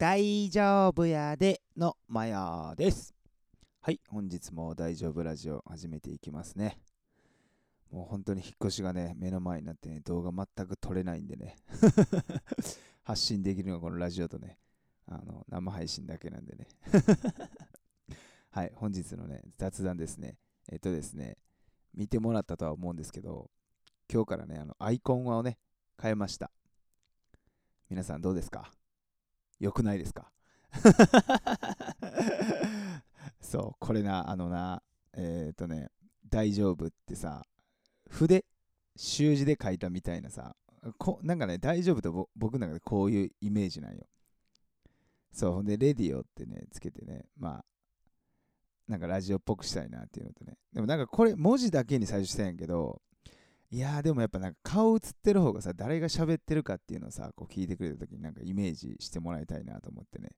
大丈夫やでのマヤです。はい、本日も大丈夫ラジオ始めていきますね。もう本当に引っ越しがね、目の前になってね、動画全く撮れないんでね、発信できるのがこのラジオとね、あの生配信だけなんでね。はい、本日のね、雑談ですね。えっとですね、見てもらったとは思うんですけど、今日からね、あのアイコンをね、変えました。皆さんどうですか？良くないですか？そう、これな、あのな、えっ、とね、大丈夫ってさ、筆、習字で書いたみたいなさ、こなんかね、大丈夫と僕の中でこういうイメージなんよ。そう、ほんで、レディオってね、つけてね、まあ、なんかラジオっぽくしたいなっていうのとね。でもなんかこれ、文字だけに最初したんやけど、いやーでもやっぱなんか顔映ってる方がさ、誰が喋ってるかっていうのをさ、こう聞いてくれた時になんかイメージしてもらいたいなと思ってね。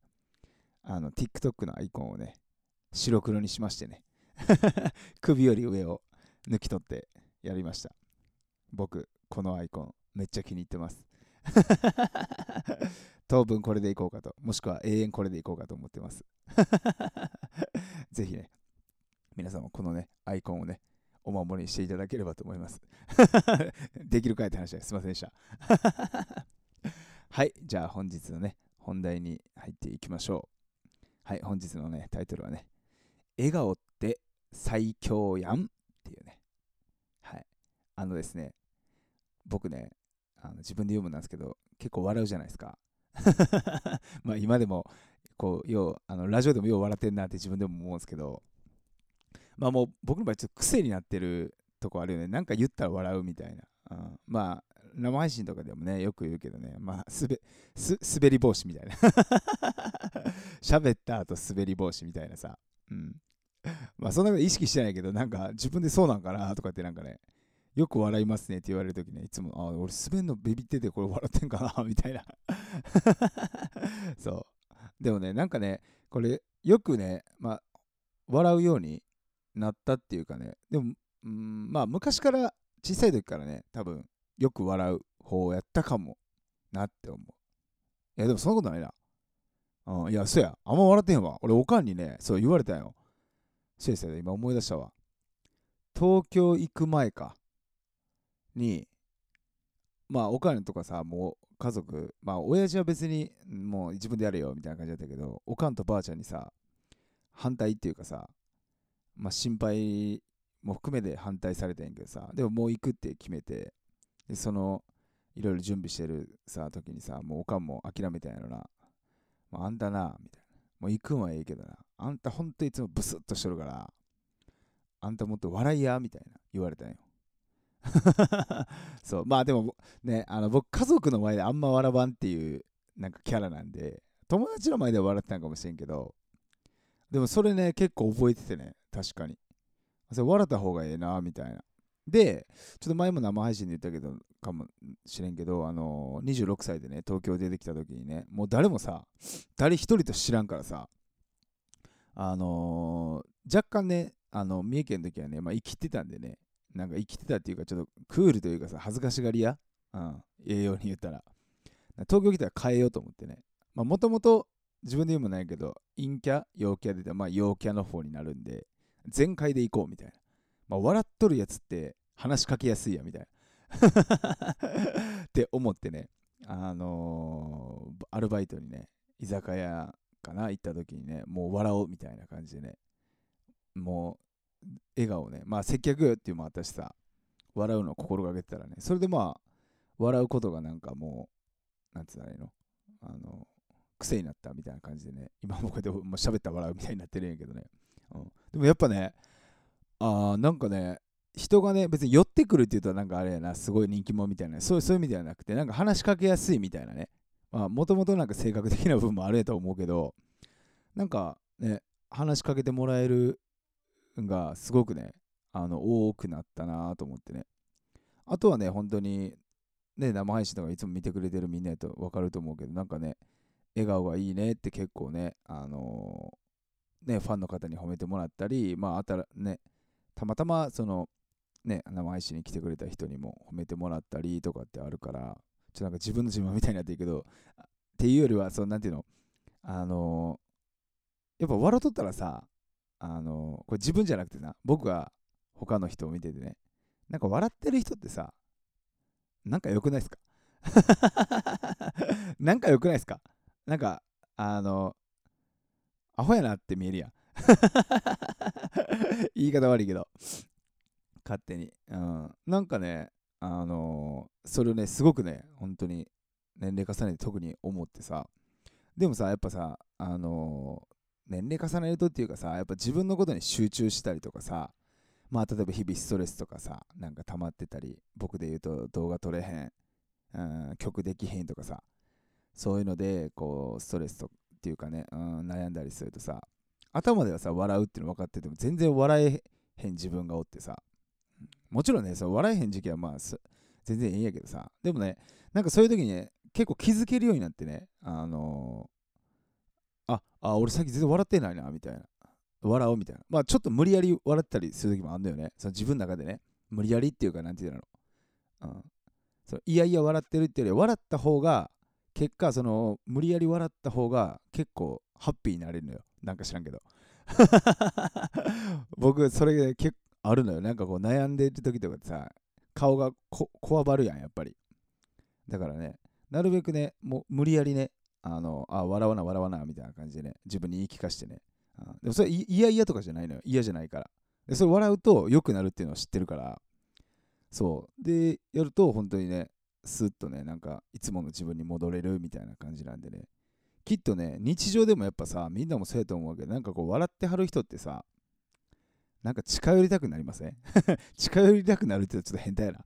あの、TikTok のアイコンをね、白黒にしましてね。首より上を抜き取ってやりました。僕、このアイコン、めっちゃ気に入ってます。当分これでいこうかと、もしくは永遠これでいこうかと思ってます。ぜひね、皆さんもこのね、アイコンをね、お守りにしていただければと思います。できるかいって話ですいませんでした。はい、じゃあ本日のね、本題に入っていきましょう。はい、本日のね、タイトルはね、笑顔って最強やんっていうね。はい。あのですね、僕ね、あの自分で読むんですけど、結構笑うじゃないですか。まあ今でも、こう、よう、あのラジオでもよう笑ってんなって自分でも思うんですけど、まあもう僕の場合ちょっと癖になってるとこあるよね。なんか言ったら笑うみたいな。うん、まあ生配信とかでもね、よく言うけどね、まあすべす滑り防止みたいな。喋った後滑り防止みたいなさ。うん。まあそんなこと意識してないけど、なんか自分でそうなんかなとかってなんかね、よく笑いますねって言われるときね、いつも、あ、俺滑んのビビっててこれ笑ってんかな みたいな。そう。でもね、なんかね、これよくね、まあ、笑うようになったっていうかね、でも、うん、まあ昔から小さい時からね、多分よく笑う方をやったかもなって思う。いや、でもそんなことないな。うん、いや、そや、あんま笑ってへんわ。俺、おかんにね、そう言われたよ。そうですよ、今思い出したわ。東京行く前か。に、まあ、おかんとかさ、もう家族、まあ、親父は別にもう自分でやれよみたいな感じだったけど、おかんとばあちゃんにさ、反対っていうかさ、まあ、心配も含めて反対されたんけどさ、でももう行くって決めて、でその、いろいろ準備してるさ、時にさ、もうおかんも諦めたんやろな。もうあんたな、みたいな。もう行くんはいいけどな。あんたほんといつもブスッとしてるから、あんたもっと笑いや、みたいな言われたんよ。そう、まあでもね、あの僕家族の前であんま笑わんっていうなんかキャラなんで、友達の前では笑ってたんかもしれんけど、でもそれね、結構覚えててね、確かに。それ笑った方がええな、みたいな。で、ちょっと前も生配信で言ったけど、かもしれんけど、あのー、26歳でね、東京出てきた時にね、もう誰もさ、誰一人と知らんからさ、あのー、若干ね、あの、三重県の時はね、まあ生きてたんでね、なんか生きてたっていうか、ちょっとクールというかさ、恥ずかしがり屋うん、栄養に言ったら。東京来たら変えようと思ってね。まあ、もともと自分で言うもないけど、陰キャ、陽キャで、まあ、陽キャの方になるんで、全開で行こうみたいな。まあ、笑っとるやつって話しかけやすいやみたいな。って思ってね、あのー、アルバイトにね、居酒屋かな、行った時にね、もう笑おうみたいな感じでね、もう、笑顔ね、まあ接客っていうのもあったしさ、笑うのを心がけてたらね、それでまあ、笑うことがなんかもう、なんつうのあれの、あの、癖になったみたいな感じでね、今もこうやってもう喋ったら笑うみたいになってるんやけどね。うん、でもやっぱね、あなんかね、人がね、別に寄ってくるって言うとなんかあれやな、すごい人気者みたいな、そうそういう意味ではなくて、なんか話しかけやすいみたいなね。まあ、もともとなんか性格的な部分もあるやと思うけど、なんかね、話しかけてもらえるがすごくね、あの多くなったなと思ってね。あとはね、本当に、ね、生配信とかいつも見てくれてるみんなと分かると思うけど、なんかね、笑顔がいいねって結構ね、あの、ね、ファンの方に褒めてもらったり、まあ、たらね、たまたまその、ね、生配信に来てくれた人にも褒めてもらったりとかってあるから、ちょっとなんか自分の自慢みたいになってるけど、っていうよりは、そのなんていうの、あのやっぱ笑っとったらさ、あのこれ自分じゃなくてな、僕が他の人を見ててね、なんか笑ってる人ってさ、なんか良くないですか？なんか良くないですか？なんか、あの、アホやなって見えるやん。言い方悪いけど、勝手に。うん。なんかね、あのー、それをね、すごくね、本当に年齢重ねて特に思ってさ、でもさ、やっぱさ、あのー、年齢重ねるとっていうかさ、やっぱ自分のことに集中したりとかさ、まあ、例えば日々ストレスとかさ、なんか溜まってたり、僕で言うと動画撮れへん、うん、曲できへんとかさ、そういうので、こう、ストレスとっていうかね、うん、悩んだりするとさ、頭ではさ、笑うっていうの分かってても、全然笑えへん自分がおってさ、もちろんね、そ笑えへん時期はまあ、全然いいんやけどさ、でもね、なんかそういう時にね、結構気づけるようになってね、あのー、あ、あ、俺さっき全然笑ってないな、みたいな。笑おうみたいな。まあちょっと無理やり笑ったりする時もあんだよね。その自分の中でね。無理やりっていうか、なんていうの。うん。そいやいや笑ってるっていうより、笑った方が、結果、その、無理やり笑った方が結構ハッピーになれるのよ。なんか知らんけど。僕、それ結構あるのよ。なんかこう悩んでる時とかさ、顔がこわばるやん、やっぱり。だからね、なるべくね、もう無理やりね、あの、あ、笑わな、笑わな、みたいな感じでね、自分に言い聞かしてね。うん、でもそれ、嫌々とかじゃないのよ。嫌じゃないから。で、それ笑うと良くなるっていうのを知ってるから、そう。で、やると本当にね、スッとね、なんか、いつもの自分に戻れるみたいな感じなんでね。きっとね、日常でもやっぱさ、みんなもそうやと思うけ。ど、なんかこう、笑ってはる人ってさ、なんか近寄りたくなりません？近寄りたくなるってちょっと変態やな。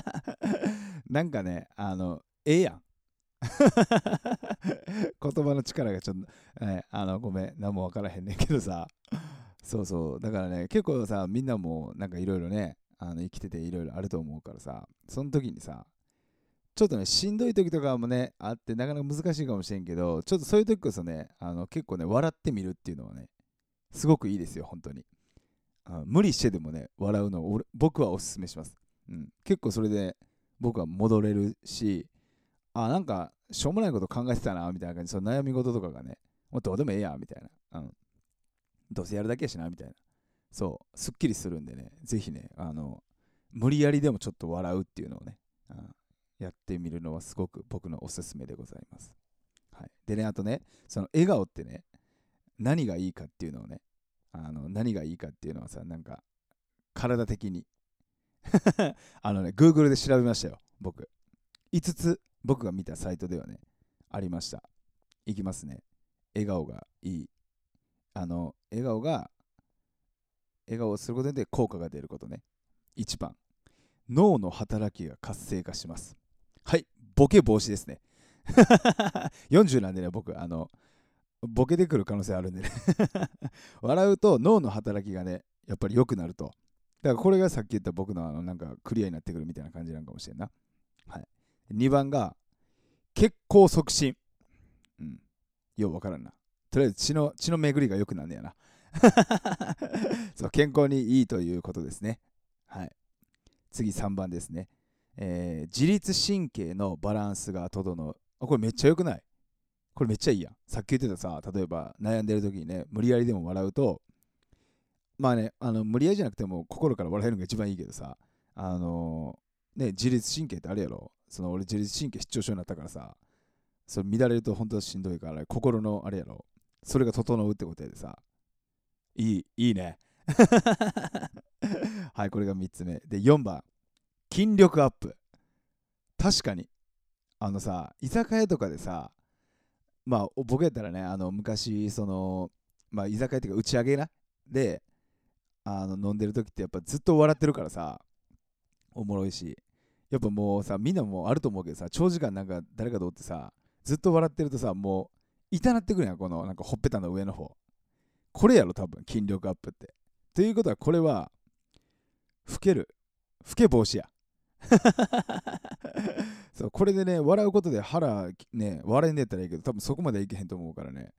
なんかね、あの、ええやん。言葉の力がちょっと、ね、あの、ごめん、何も分からへんねんけどさ、そうそう、だからね、結構さ、みんなもなんかいろいろね、あの生きてていろいろあると思うからさ、その時にさ、ちょっとね、しんどい時とかもね、あって、なかなか難しいかもしれんけど、ちょっとそういう時こそね、あの結構ね、笑ってみるっていうのはね、すごくいいですよ、本当に。あ無理してでもね、笑うのを僕はおすすめします。うん、結構それで僕は戻れるし、あ、なんか、しょうもないこと考えてたな、みたいな感じ、その悩み事とかがね、もうどうでもええや、みたいな。うん。どうせやるだけやしな、みたいな。そう、すっきりするんでね、ぜひね、あの、無理やりでもちょっと笑うっていうのをね、うん、やってみるのはすごく僕のおすすめでございます。はい、でね、あとね、その笑顔ってね、何がいいかっていうのをね、あの何がいいかっていうのはさ、なんか、体的に。あのね、Google で調べましたよ、僕。5つ、僕が見たサイトではね、ありました。いきますね。笑顔がいい。あの、笑顔が、笑顔をすることで効果が出ることね。1番、脳の働きが活性化します。はい、ボケ防止ですね。40なんでね、僕、あの、ボケてくる可能性あるんでね 笑うと脳の働きがね、やっぱり良くなると。だからこれがさっき言った僕のあのなんかクリアになってくるみたいな感じなのかもしれんな。はい。2番が血行促進。うん。ようわからんな。とりあえず血の血の巡りが良くなるんねやな。そう健康にいいということですね。はい。次3番ですね。えー、自律神経のバランスが整う。あ、これめっちゃ良くない？これめっちゃいいやん。さっき言ってたさ、例えば悩んでる時にね、無理やりでも笑うと、まあね、あの無理やりじゃなくても心から笑えるのが一番いいけどさ、あのー、ね、自律神経ってあれやろ？その俺自律神経失調症になったからさ、それ乱れると本当はしんどいから、心のあれやろ？それが整うってことやでさ、いい、いいね。はい、これが3つ目。で、4番、筋力アップ。確かに、あのさ、居酒屋とかでさ、まあ、僕やったらね、あの昔、その、まあ、居酒屋っていうか打ち上げな。で、あの飲んでる時ってやっぱずっと笑ってるからさ、おもろいし。やっぱもうさ、みんなもあると思うけどさ、長時間なんか誰かとおってさ、ずっと笑ってるとさ、もう痛なってくるやん、このなんかほっぺたの上の方。これやろ、多分、筋力アップって。ということは、これは、老ける。老け防止や。そうこれでね、笑うことで腹ね、笑えんでったらいいけど、多分そこまでいけへんと思うからね。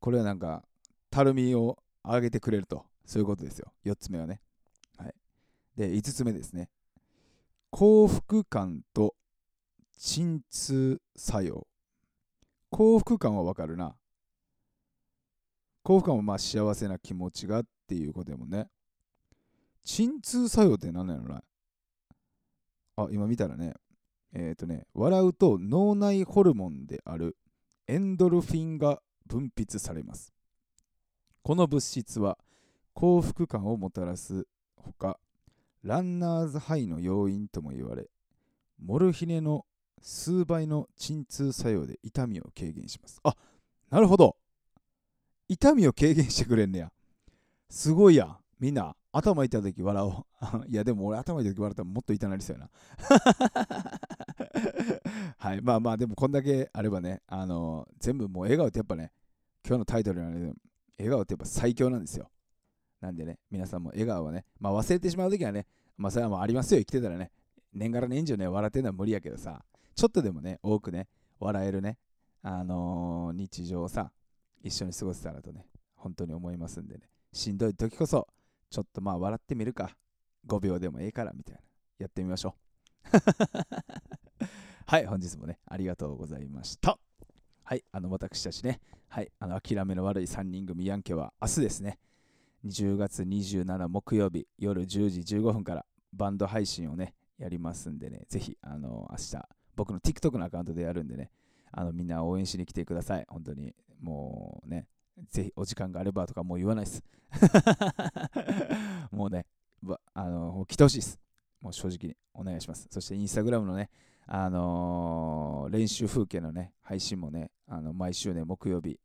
これはなんか、たるみを上げてくれると。そういうことですよ。4つ目はね。はい。で、5つ目ですね。幸福感と鎮痛作用。幸福感はわかるな。幸福感はまあ幸せな気持ちがっていうことでもね。鎮痛作用って何なのなあ、今見たらね、えっ、ー、とね、笑うと脳内ホルモンであるエンドルフィンが分泌されます。この物質は幸福感をもたらすほか、ランナーズハイの要因とも言われ、モルヒネの数倍の鎮痛作用で痛みを軽減します。あなるほど。痛みを軽減してくれんねや。すごいやみんな、頭痛い時笑おう。いや、でも俺頭痛い時笑ったらもっと痛なりそうやな。はい。まあまあ、でもこんだけあればね、あのー、全部もう笑顔ってやっぱね、今日のタイトルなんで、笑顔ってやっぱ最強なんですよ。なんでね、皆さんも笑顔はね、まあ忘れてしまう時はね、まあそれはもうありますよ、生きてたらね。年がら年中ね、笑ってるのは無理やけどさ、ちょっとでもね、多くね、笑えるね、あのー、日常をさ、一緒に過ごせたらとね、本当に思いますんでね、しんどい時こそ、ちょっとまあ笑ってみるか、5秒でもええからみたいな、やってみましょう。はい、本日もね、ありがとうございました。はい、あの、私たちね、はい、あの、諦めの悪い3人組ヤンケは明日ですね、10月27木曜日夜10時15分からバンド配信をね、やりますんでね、ぜひ、あの、明日、僕の TikTok のアカウントでやるんでね、あの、みんな応援しに来てください。本当に、もうね、ぜひお時間があればとかもう言わないです。もうね、あの、来てほしいです。もう正直にお願いします。そしてインスタグラムのね、あのー、練習風景のね、配信もね、あの毎週ね、木曜日、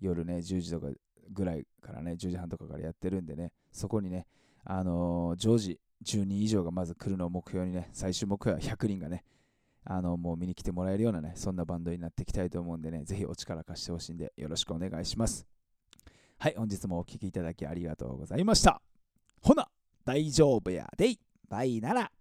夜ね、10時とかぐらいからね、10時半とかからやってるんでね、そこにね、あのー、常時10人以上がまず来るのを目標にね、最終目標は100人がね、あのもう見に来てもらえるようなね、そんなバンドになっていきたいと思うんでね、ぜひお力貸してほしいんで、よろしくお願いします。はい、本日もお聴きいただきありがとうございました。ほな、大丈夫やでい。バイなら。